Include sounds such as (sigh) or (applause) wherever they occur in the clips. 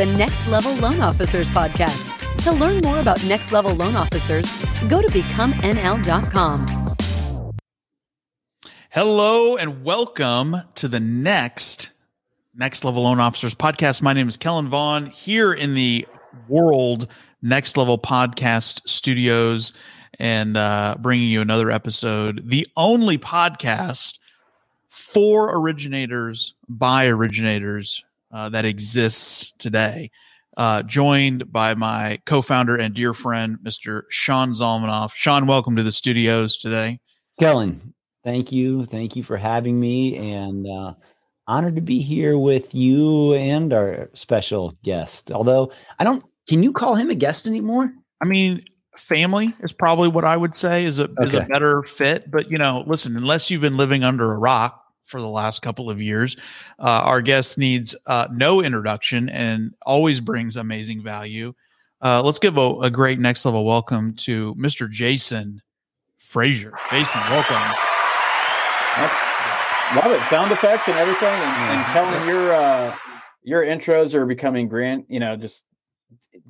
the Next Level Loan Officers podcast. To learn more about Next Level Loan Officers, go to becomενl.com. Hello and welcome to the next Next Level Loan Officers podcast. My name is Kellen Vaughn here in the World Next Level Podcast Studios and uh, bringing you another episode, the only podcast for originators by originators uh, that exists today. Uh, joined by my co-founder and dear friend, Mr. Sean Zalmanoff. Sean, welcome to the studios today. Kellen, thank you, thank you for having me, and uh, honored to be here with you and our special guest. Although I don't, can you call him a guest anymore? I mean, family is probably what I would say is a okay. is a better fit. But you know, listen, unless you've been living under a rock for the last couple of years. Uh, our guest needs uh, no introduction and always brings amazing value. Uh, let's give a, a, great next level welcome to Mr. Jason Frazier. Jason, welcome. Love it. Sound effects and everything. And, and Kellen, your uh, your intros are becoming grand. You know, just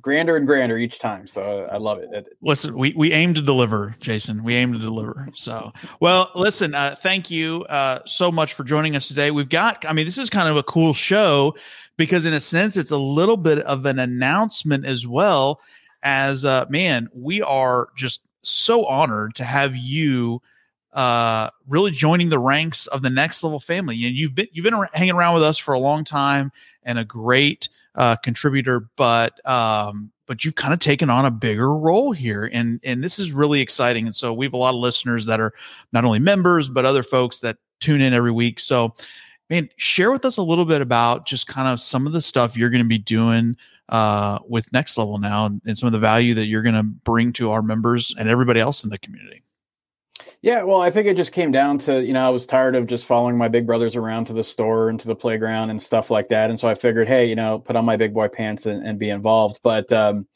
grander and grander each time. So I love it. Listen, we, we aim to deliver, Jason. We aim to deliver. So, well, listen, uh, thank you uh, so much for joining us today. We've got, I mean, this is kind of a cool show because, in a sense, it's a little bit of an announcement as well. As, uh, man, we are just so honored to have you uh really joining the ranks of the next level family and you've been you've been hanging around with us for a long time and a great uh, contributor, but um, but you've kind of taken on a bigger role here, and and this is really exciting. And so we have a lot of listeners that are not only members but other folks that tune in every week. So, man, share with us a little bit about just kind of some of the stuff you're going to be doing uh, with Next Level now, and, and some of the value that you're going to bring to our members and everybody else in the community. Yeah, well, I think it just came down to, you know, I was tired of just following my big brothers around to the store and to the playground and stuff like that. And so I figured, hey, you know, put on my big boy pants and, and be involved. But um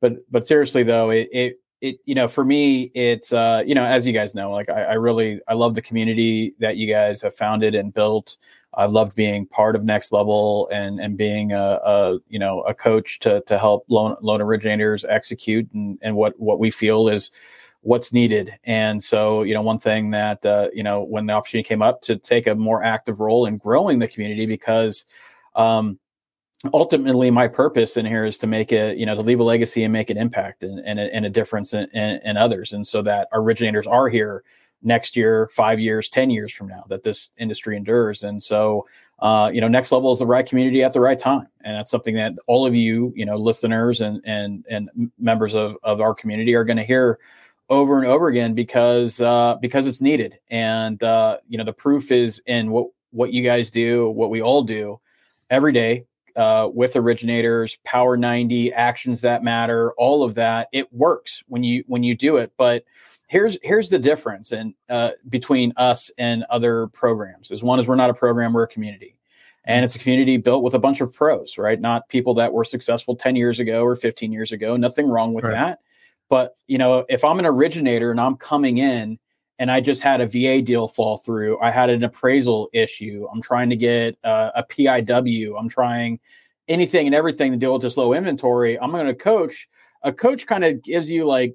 but but seriously though, it it it you know, for me, it's uh, you know, as you guys know, like I, I really I love the community that you guys have founded and built. I've loved being part of Next Level and and being a, a you know a coach to to help loan loan originators execute and and what what we feel is what's needed. And so, you know, one thing that, uh, you know, when the opportunity came up to take a more active role in growing the community, because um, ultimately my purpose in here is to make it, you know, to leave a legacy and make an impact and, and, a, and a difference in, in, in others. And so that originators are here next year, five years, 10 years from now, that this industry endures. And so, uh, you know, next level is the right community at the right time. And that's something that all of you, you know, listeners and, and, and members of, of our community are going to hear over and over again because uh, because it's needed. And uh, you know, the proof is in what what you guys do, what we all do every day uh, with originators, Power 90, actions that matter, all of that. It works when you when you do it. But here's here's the difference in uh, between us and other programs. Is one is we're not a program, we're a community. And it's a community built with a bunch of pros, right? Not people that were successful 10 years ago or 15 years ago. Nothing wrong with right. that but you know, if I'm an originator and I'm coming in and I just had a VA deal fall through, I had an appraisal issue. I'm trying to get uh, a PIW. I'm trying anything and everything to deal with this low inventory. I'm going to coach. A coach kind of gives you like,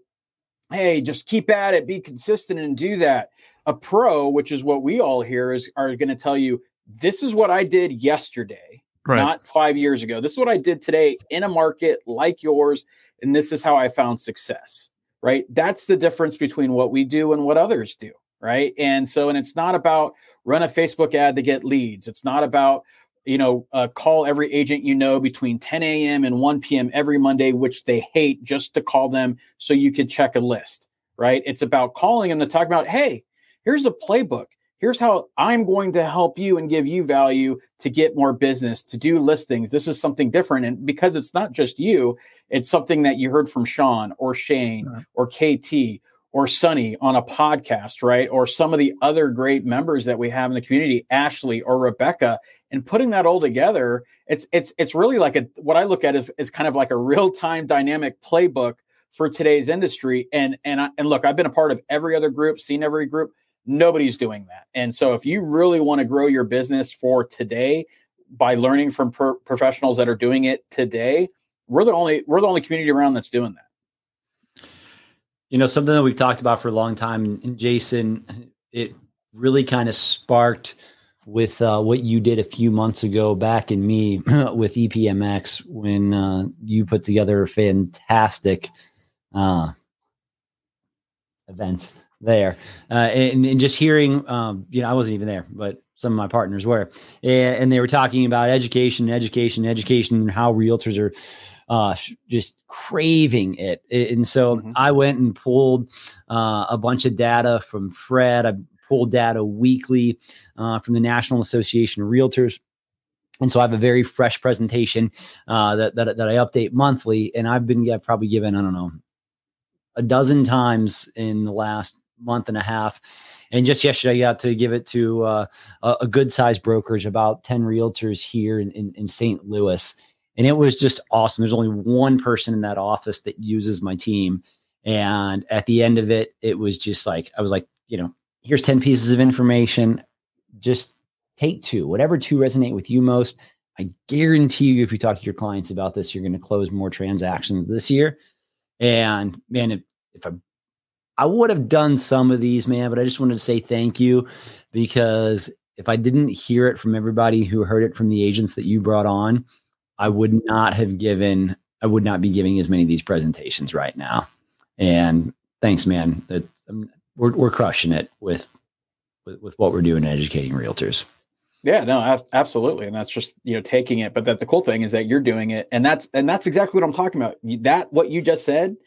hey, just keep at it, be consistent, and do that. A pro, which is what we all here is, are going to tell you, this is what I did yesterday, right. not five years ago. This is what I did today in a market like yours and this is how I found success, right? That's the difference between what we do and what others do, right? And so, and it's not about run a Facebook ad to get leads. It's not about, you know, uh, call every agent you know between 10 a.m. and 1 p.m. every Monday, which they hate just to call them so you could check a list, right? It's about calling them to talk about, hey, here's a playbook here's how I'm going to help you and give you value to get more business, to do listings. This is something different. And because it's not just you, it's something that you heard from Sean or Shane right. or KT or Sunny on a podcast, right? Or some of the other great members that we have in the community, Ashley or Rebecca, and putting that all together, it's it's it's really like a what I look at is is kind of like a real-time dynamic playbook for today's industry. And and I, and look, I've been a part of every other group, seen every group Nobody's doing that. And so if you really want to grow your business for today, by learning from pro- professionals that are doing it today, we're the only we're the only community around that's doing that. You know, something that we've talked about for a long time, and Jason, it really kind of sparked with uh, what you did a few months ago back in me (clears throat) with EPMX when uh, you put together a fantastic uh, event there. Uh, and, and, just hearing, um, you know, I wasn't even there, but some of my partners were, and, and they were talking about education, education, education, and how realtors are uh, just craving it. And so mm-hmm. I went and pulled uh, a bunch of data from Fred. I pulled data weekly uh, from the National Association of Realtors. And so I have a very fresh presentation uh, that, that, that I update monthly. And I've been yeah, probably given, I don't know, a dozen times in the last month and a half. And just yesterday, I got to give it to uh, a, good sized brokerage, about 10 realtors here in, in, in St. Louis. And it was just awesome. There's only one person in that office that uses my team. And at the end of it, it was just like, I was like, you know, here's 10 pieces of information. Just take two, whatever two resonate with you most. I guarantee you, if you talk to your clients about this, you're going to close more transactions this year. And man, if, if I I would have done some of these, man, but I just wanted to say thank you because if I didn't hear it from everybody who heard it from the agents that you brought on, I would not have given, I would not be giving as many of these presentations right now. And thanks, man. We're, we're crushing it with, with, with what we're doing in educating realtors. Yeah, no, absolutely, and that's just you know taking it. But that the cool thing is that you're doing it, and that's and that's exactly what I'm talking about. That what you just said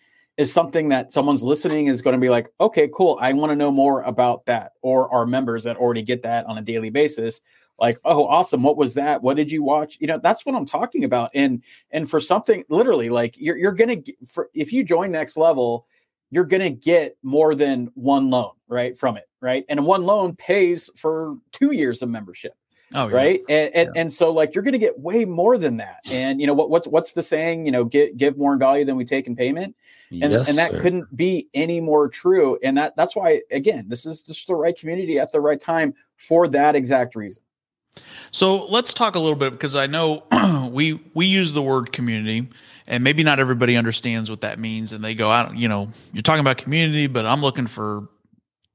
is something that someone's listening is going to be like, okay, cool. I want to know more about that. Or our members that already get that on a daily basis, like, oh, awesome. What was that? What did you watch? You know, that's what I'm talking about. And and for something literally like you're you're gonna for if you join next level, you're gonna get more than one loan, right? From it, right? And one loan pays for two years of membership. Oh, yeah. right. And, and, yeah. and so like you're going to get way more than that. And you know what what's what's the saying? You know, get give more in value than we take in payment. And yes, and that sir. couldn't be any more true. And that that's why again, this is just the right community at the right time for that exact reason. So let's talk a little bit because I know (clears throat) we we use the word community and maybe not everybody understands what that means and they go out you know you're talking about community but I'm looking for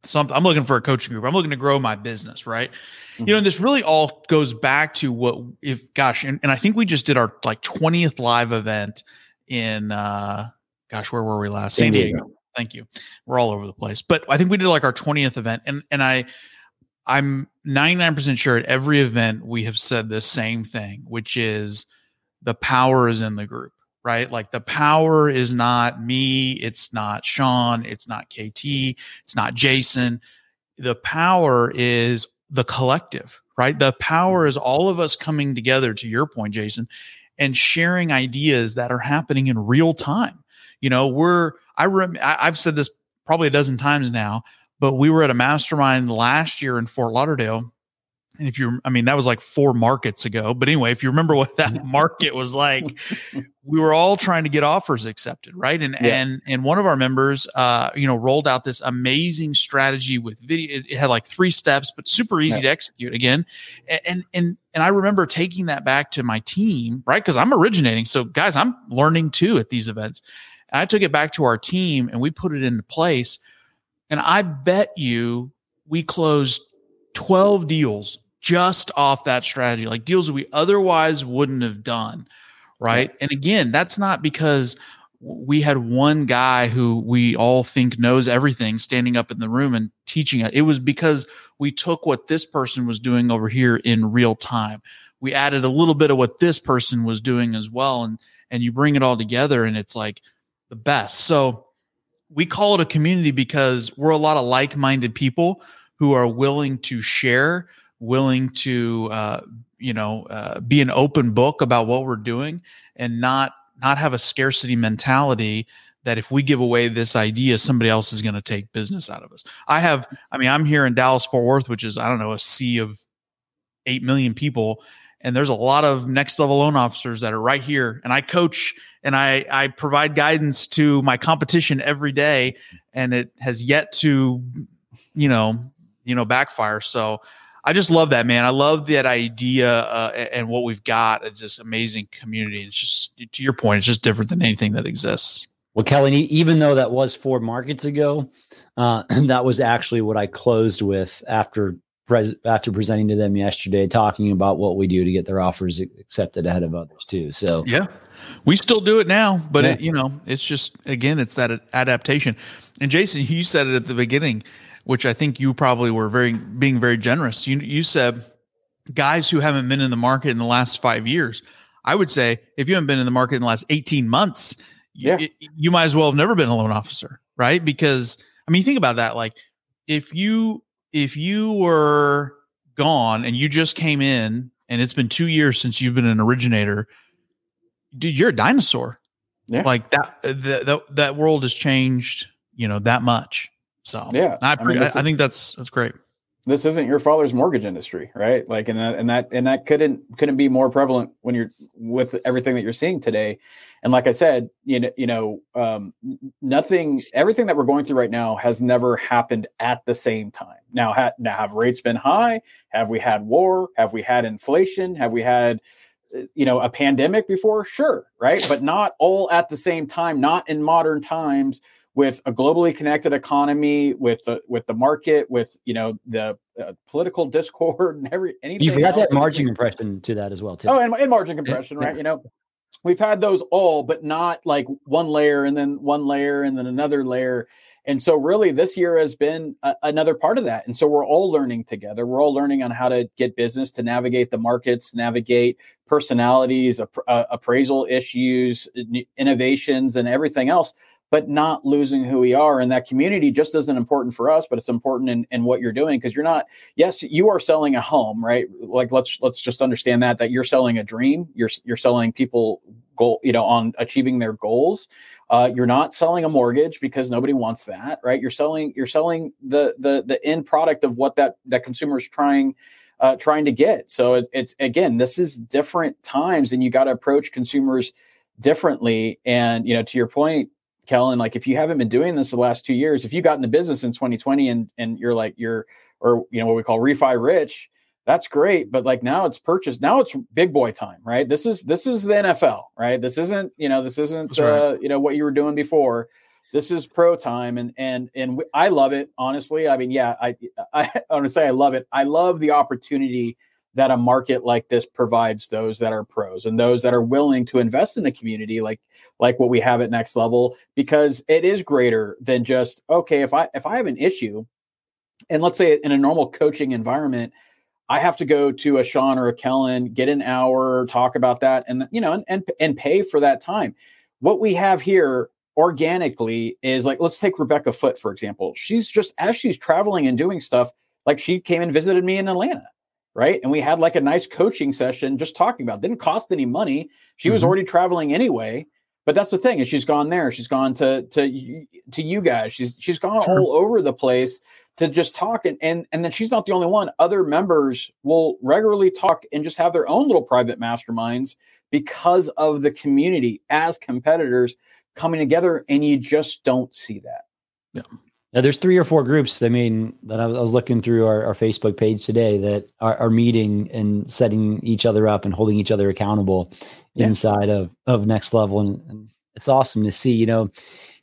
something I'm looking for a coaching group. I'm looking to grow my business, right? Mm-hmm. You know, this really all goes back to what if gosh, and, and I think we just did our like 20th live event in uh gosh, where were we last? San, San Diego. Diego. Thank you. We're all over the place. But I think we did like our 20th event and and I I'm 99% sure at every event we have said the same thing, which is the power is in the group right? Like the power is not me, it's not Sean, it's not KT, it's not Jason. The power is the collective, right? The power is all of us coming together, to your point, Jason, and sharing ideas that are happening in real time. You know, we're, I rem, I've said this probably a dozen times now, but we were at a mastermind last year in Fort Lauderdale and if you i mean that was like four markets ago but anyway if you remember what that (laughs) market was like we were all trying to get offers accepted right? And yeah. and and one of our members uh you know rolled out this amazing strategy with video it, it had like three steps but super easy yeah. to execute again. And and and i remember taking that back to my team right? Because i'm originating so guys i'm learning too at these events. And i took it back to our team and we put it into place. And i bet you we closed 12 deals just off that strategy, like deals we otherwise wouldn't have done. Right. And again, that's not because we had one guy who we all think knows everything standing up in the room and teaching it. It was because we took what this person was doing over here in real time. We added a little bit of what this person was doing as well. And, and you bring it all together and it's like the best. So we call it a community because we're a lot of like minded people who are willing to share willing to uh, you know uh, be an open book about what we're doing and not not have a scarcity mentality that if we give away this idea somebody else is going to take business out of us. I have i mean i'm here in dallas fort worth which is i don't know a sea of 8 million people and there's a lot of next level loan officers that are right here and i coach and i i provide guidance to my competition every day and it has yet to you know you know backfire. So I just love that, man. I love that idea uh, and what we've got is this amazing community. It's just to your point, it's just different than anything that exists. Well, Kelly, even though that was four markets ago, uh, (clears throat) that was actually what I closed with after pres- after presenting to them yesterday, talking about what we do to get their offers accepted ahead of others too. So yeah, we still do it now, but yeah. it, you know, it's just again, it's that adaptation. And Jason, you said it at the beginning, which I think you probably were very being very generous. You you said guys who haven't been in the market in the last five years. I would say if you haven't been in the market in the last 18 months, yeah. you, you might as well have never been a loan officer, right? Because I mean, think about that. Like if you if you were gone and you just came in and it's been two years since you've been an originator, dude, you're a dinosaur. Yeah. Like that, that, that world has changed, you know, that much. So yeah, I, I, mean, I, I think that's, that's great this isn't your father's mortgage industry, right? Like, and that, and that, and that couldn't, couldn't be more prevalent when you're with everything that you're seeing today. And like I said, you know, you know, um, nothing, everything that we're going through right now has never happened at the same time. Now, ha- now have rates been high? Have we had war? Have we had inflation? Have we had, uh, you know, a pandemic before? Sure, right, but not all at the same time. Not in modern times with a globally connected economy, with the with the market, with you know the uh, political (laughs) discord and every anything. You forgot that margin compression to that as well too. Oh, and, and margin compression, right? You know, we've had those all, but not like one layer and then one layer and then another layer. And so, really, this year has been a, another part of that. And so, we're all learning together. We're all learning on how to get business, to navigate the markets, navigate personalities, ap- uh, appraisal issues, innovations, and everything else but not losing who we are. And that community just isn't important for us, but it's important in, in what you're doing because you're not. Yes, you are selling a home, right? Like let's let's just understand that that you're selling a dream. You're you're selling people goal, you know, on achieving their goals. Uh, you're not selling a mortgage because nobody wants that, right? You're selling you're selling the the the end product of what that that consumer is trying. Uh, trying to get so it, it's again this is different times and you got to approach consumers differently and you know to your point Kellen, like if you haven't been doing this the last two years, if you got in the business in 2020 and and you're like you're or you know what we call refi rich, that's great. But like now it's purchased. Now it's big boy time, right? This is this is the NFL, right? This isn't you know this isn't uh, you know what you were doing before. This is pro time, and and and I love it. Honestly, I mean, yeah, I I, (laughs) I want to say I love it. I love the opportunity that a market like this provides those that are pros and those that are willing to invest in the community like like what we have at next level because it is greater than just okay if i if i have an issue and let's say in a normal coaching environment i have to go to a sean or a kellen get an hour talk about that and you know and and, and pay for that time. What we have here organically is like let's take rebecca foot for example. She's just as she's traveling and doing stuff like she came and visited me in atlanta right? And we had like a nice coaching session just talking about. It. Didn't cost any money. She mm-hmm. was already traveling anyway. But that's the thing is she's gone there. She's gone to to to you guys. She's she's gone sure. all over the place to just talk and, and and then she's not the only one. Other members will regularly talk and just have their own little private masterminds because of the community as competitors coming together and you just don't see that. Yeah. Now, there's three or four groups. I mean, that I was, looking through our, our, Facebook page today that are, are, meeting and setting each other up and holding each other accountable yeah. inside of of next level, and, and, it's awesome to see. You know,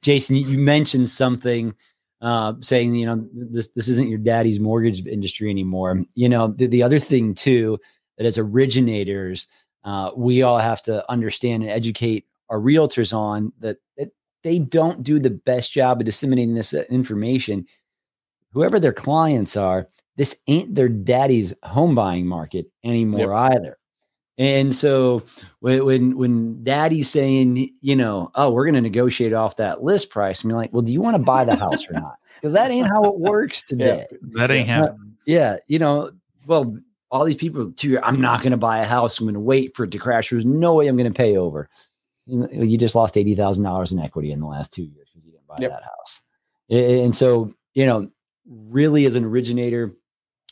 Jason, you mentioned something uh, saying, you know, this this isn't your daddy's mortgage industry anymore. You know, the, the other thing too that as originators, uh, we all have to understand and educate our realtors on that. It, they don't do the best job of disseminating this uh, information, whoever their clients are, this ain't their daddy's home buying market anymore yep. either. And so when, when when daddy's saying, you know, oh, we're going to negotiate off that list price, and you're like, well, do you want to buy the house or not? (laughs) Because that ain't how it works today. Yeah, that ain't happening. Uh, yeah, you know, well, all these people too. I'm not going to buy a house. I'm going to wait for it to crash. There's no way I'm going to pay over you just lost eighty thousand dollars in equity in the last two years because you didn't buy yep. that house. And so, you know, really as an originator,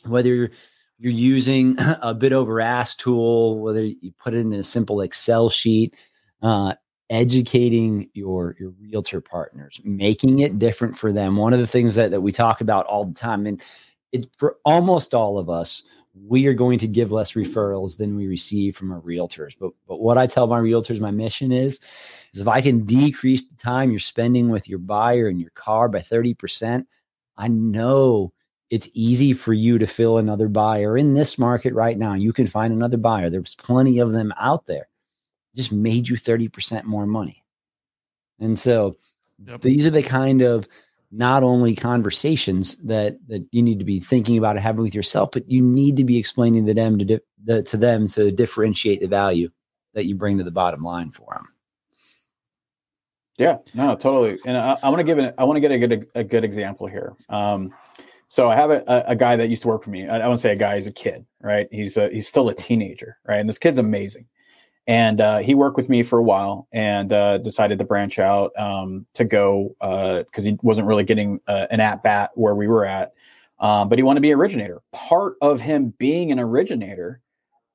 whether you're, you're using (clears throat) a bit over ass tool, whether you put it in a simple Excel sheet, uh, educating your your realtor partners, making it different for them. One of the things that, that we talk about all the time, and it for almost all of us, we are going to give less referrals than we receive from our realtors. But but what I tell my realtors, my mission is, is if I can decrease the time you're spending with your buyer and your car by 30%, I know it's easy for you to fill another buyer in this market right now. You can find another buyer. There's plenty of them out there. just made you 30% more money. And so yep. these are the kind of not only conversations that that you need to be thinking about and having with yourself, but you need to be explaining to them to di- the, to them to differentiate the value that you bring to the bottom line for them. Yeah, no, totally. And I, I want to give it. I want to get a good a good example here. Um, so I have a, a guy that used to work for me. I, I won't say a guy; he's a kid, right? He's a, he's still a teenager, right? And this kid's amazing. And uh, he worked with me for a while and uh, decided to branch out um, to go because uh, he wasn't really getting uh, an at bat where we were at. Um, but he wanted to be an originator. Part of him being an originator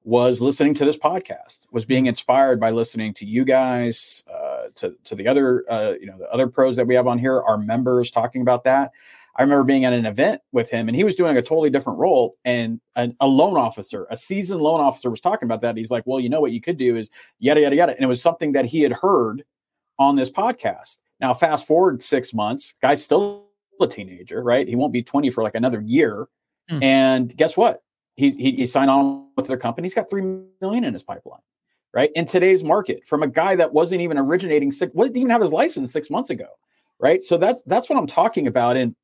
was listening to this podcast, was being inspired by listening to you guys, uh, to to the other you know the other pros that we have on here, our members talking about that. I remember being at an event with him and he was doing a totally different role. And a, a, loan officer, a seasoned loan officer, was talking about that. He's like, well, you know what you could do is yada, yada, yada. And it was something that he had heard on this podcast. Now, fast forward six months, guy's still a teenager, right? He won't be 20 for like another year. Hmm. And guess what? He, he, he signed on with their company. He's got 3 million in his pipeline, right? In today's market from a guy that wasn't even originating six, didn't even have his license six months ago. Right. So that's, that's what I'm talking about. And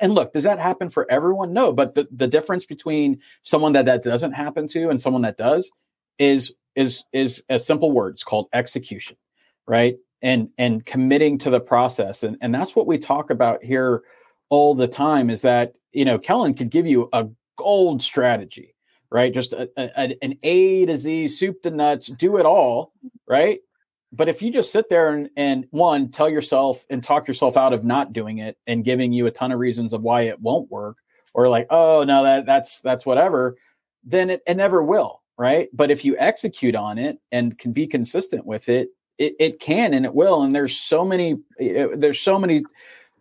and look, does that happen for everyone? No, but the, the difference between someone that that doesn't happen to and someone that does is is is a simple word. It's called execution, right? And and committing to the process, and and that's what we talk about here all the time. Is that you know Kellen could give you a gold strategy, right? Just a, a, an A to Z, soup to nuts, do it all, right? But if you just sit there and, and one tell yourself and talk yourself out of not doing it and giving you a ton of reasons of why it won't work or like oh no that that's that's whatever then it, it never will right? But if you execute on it and can be consistent with it it, it can and it will. And there's so many eh, there's so many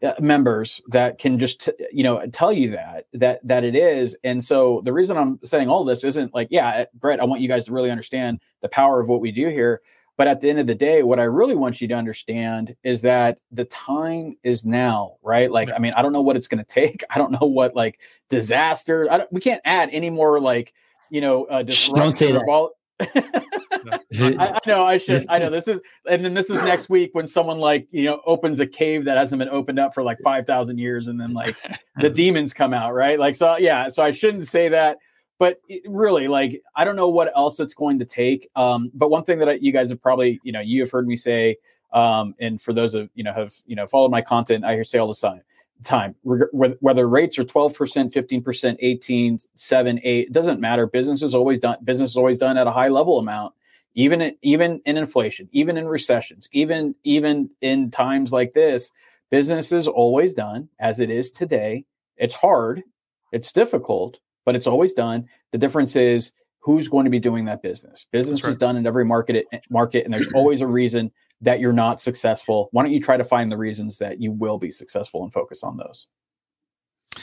uh, members that can just you know tell you that that that it is. And so the reason i'm saying all this isn't like yeah brett i want you guys to really understand the power of what we do here but at the end of the day, what I really want you to understand is that the time is now, right? Like, I mean, I don't know what it's going (laughs) to take. I don't know what like disaster. I we can't add any more like, you know, uh, don't say that. (laughs) I, I, know I should. I know (laughs) this is, and then this is next week when someone like you know opens a cave that hasn't been opened up for like five thousand years, and then like the demons come out, right? Like so, yeah. So I shouldn't say that but really like i don't know what else it's going to take um, but one thing that I, you guys have probably you know you have heard me say um, and for those of you know have you know followed my content i hear say all the time time whether rates are 12% 15% 18 7 8 it doesn't matter. Business is always done business is always done at a high level amount even even in inflation even in recessions even even in times like this business is always done as it is today. It's hard it's difficult but it's always done. The difference is who's going to be doing that business. Business right. is done in every market eh, market, and there's always a reason that you're not successful. Why don't you try to find the reasons that you will be successful and focus on those?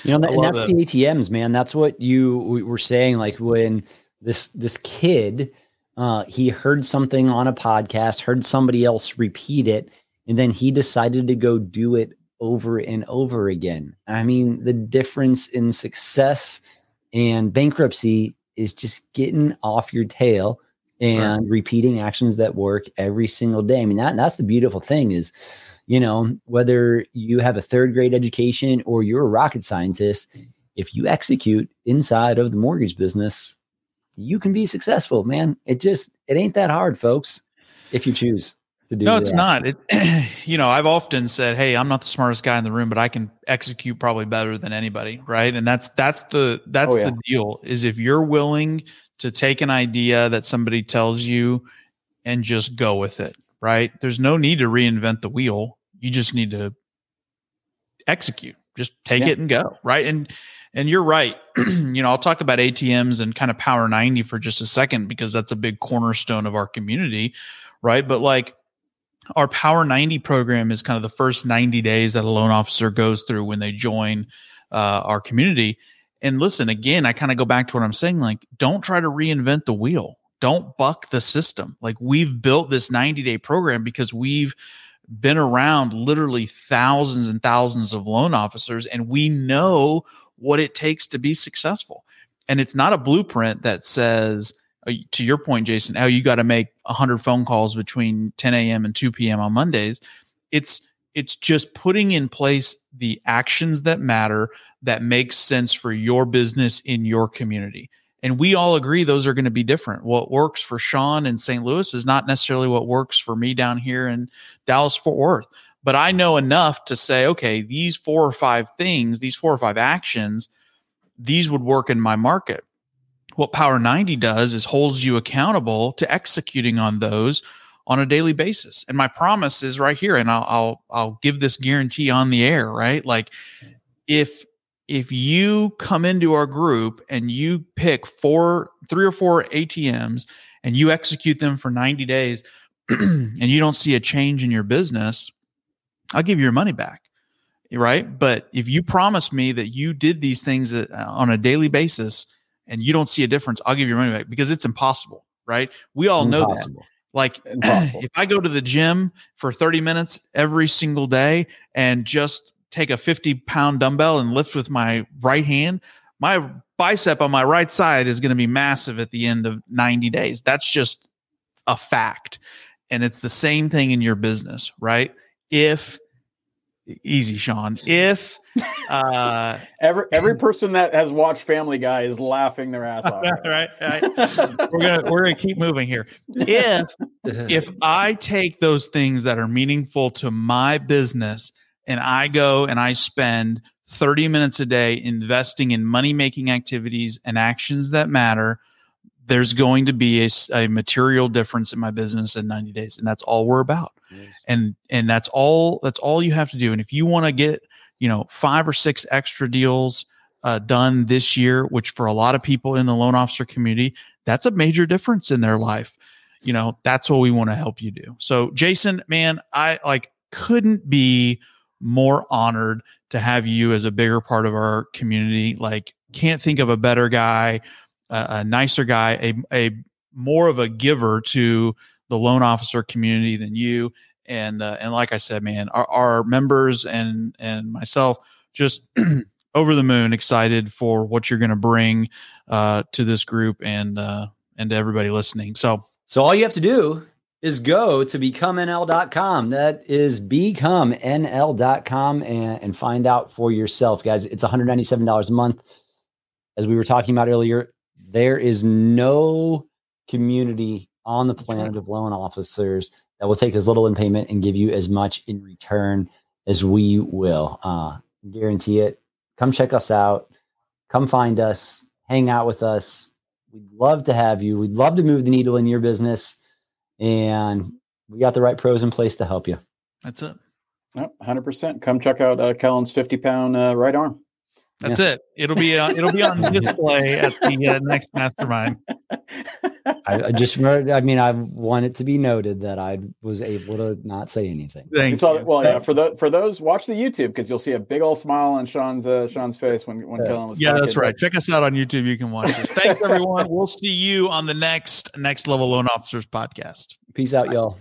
You know, and that's it. the ATMs, man. That's what you were saying. Like when this this kid, uh, he heard something on a podcast, heard somebody else repeat it, and then he decided to go do it over and over again. I mean, the difference in success and bankruptcy is just getting off your tail and right. repeating actions that work every single day. I mean, that that's the beautiful thing is, you know, whether you have a third grade education or you're a rocket scientist, if you execute inside of the mortgage business, you can be successful, man. It just it ain't that hard, folks, if you choose. No, it's not. It, (clears throat) you know, I've often said, "Hey, I'm not the smartest guy in the room, but I can execute probably better than anybody." Right, and that's that's the that's oh, yeah. the deal. Is if you're willing to take an idea that somebody tells you and just go with it. Right, there's no need to reinvent the wheel. You just need to execute. Just take yeah. it and go. Right, and and you're right. (clears throat) you know, I'll talk about ATMs and kind of Power 90 for just a second because that's a big cornerstone of our community, right? But like our Power 90 program is kind of the first 90 days that a loan officer goes through when they join uh, our community. And listen, again, I kind of go back to what I'm saying. Like, don't try to reinvent the wheel. Don't buck the system. Like we've built this 90 day program because we've been around literally thousands and thousands of loan officers and we know what it takes to be successful. And it's not a blueprint that says, Uh, to your point, Jason, how you got to make 100 phone calls between 10 a.m. and 2 p.m. on Mondays. It's it's just putting in place the actions that matter that makes sense for your business in your community. And we all agree those are going to be different. What works for Sean in St. Louis is not necessarily what works for me down here in Dallas Fort Worth. But I know enough to say, okay, these four or five things, these four or five actions, these would work in my market. What Power 90 does is holds you accountable to executing on those on a daily basis. And my promise is right here, and I'll I'll, I'll give this guarantee on the air, right? Like if if you come into our group and you pick four, three or four ATMs and you execute them for 90 days (clears throat) and you don't see a change in your business, I'll give you your money back. Right. But if you promise me that you did these things uh, on a daily basis and you don't see a difference, I'll give you your money back because it's impossible. Right. We all impossible. know that. Like (clears throat) if I go to the gym for 30 minutes every single day and just take a 50 pound dumbbell and lift with my right hand, my bicep on my right side is going to be massive at the end of 90 days. That's just a fact. And it's the same thing in your business, right? If easy, Sean, if uh every every person that has watched Family Guy is laughing their ass off. (laughs) right. right. we're gonna we're gonna keep moving here. If if I take those things that are meaningful to my business and I go and I spend 30 minutes a day investing in money making activities and actions that matter, there's going to be a, a, material difference in my business in 90 days. And that's all we're about. And, and that's all, that's all you have to do. And if you want to get, you know, five or six extra deals uh, done this year, which for a lot of people in the loan officer community, that's a major difference in their life. You know, that's what we want to help you do. So Jason, man, I like couldn't be more honored to have you as a bigger part of our community. Like, can't think of a better guy, a, a nicer guy, a, a more of a giver to the loan officer community than you. And uh, and like I said, man, our, our members and and myself just (clears throat) over the moon excited for what you're going to bring uh, to this group and uh, and to everybody listening. So so all you have to do is go to becomemnl.com. That is becomemnl.com and, and find out for yourself, guys. It's $197 a month. As we were talking about earlier, there is no community on the planet of loan officers that will take as little in payment and give you as much in return as we will. Uh, guarantee it. Come check us out. Come find us. Hang out with us. We'd love to have you. We'd love to move the needle in your business and we got the right pros in place to help you. That's it. Yep, 100%. Come check out uh, Kellen's 50 pound uh, right arm. That's yeah. it. It'll be uh, it'll be on (laughs) display at the uh, next mastermind. I, I, just I mean, I want it to be noted that I was able to not say anything. Thank you. well, yeah. For the for those, watch the YouTube because you'll see a big old smile on Sean's uh, Sean's face when when Kellen was. Yeah, talking. that's right. Check us out on YouTube. You can watch this. Thanks, everyone. we'll see you on the next next level loan officers podcast. Peace out, y'all.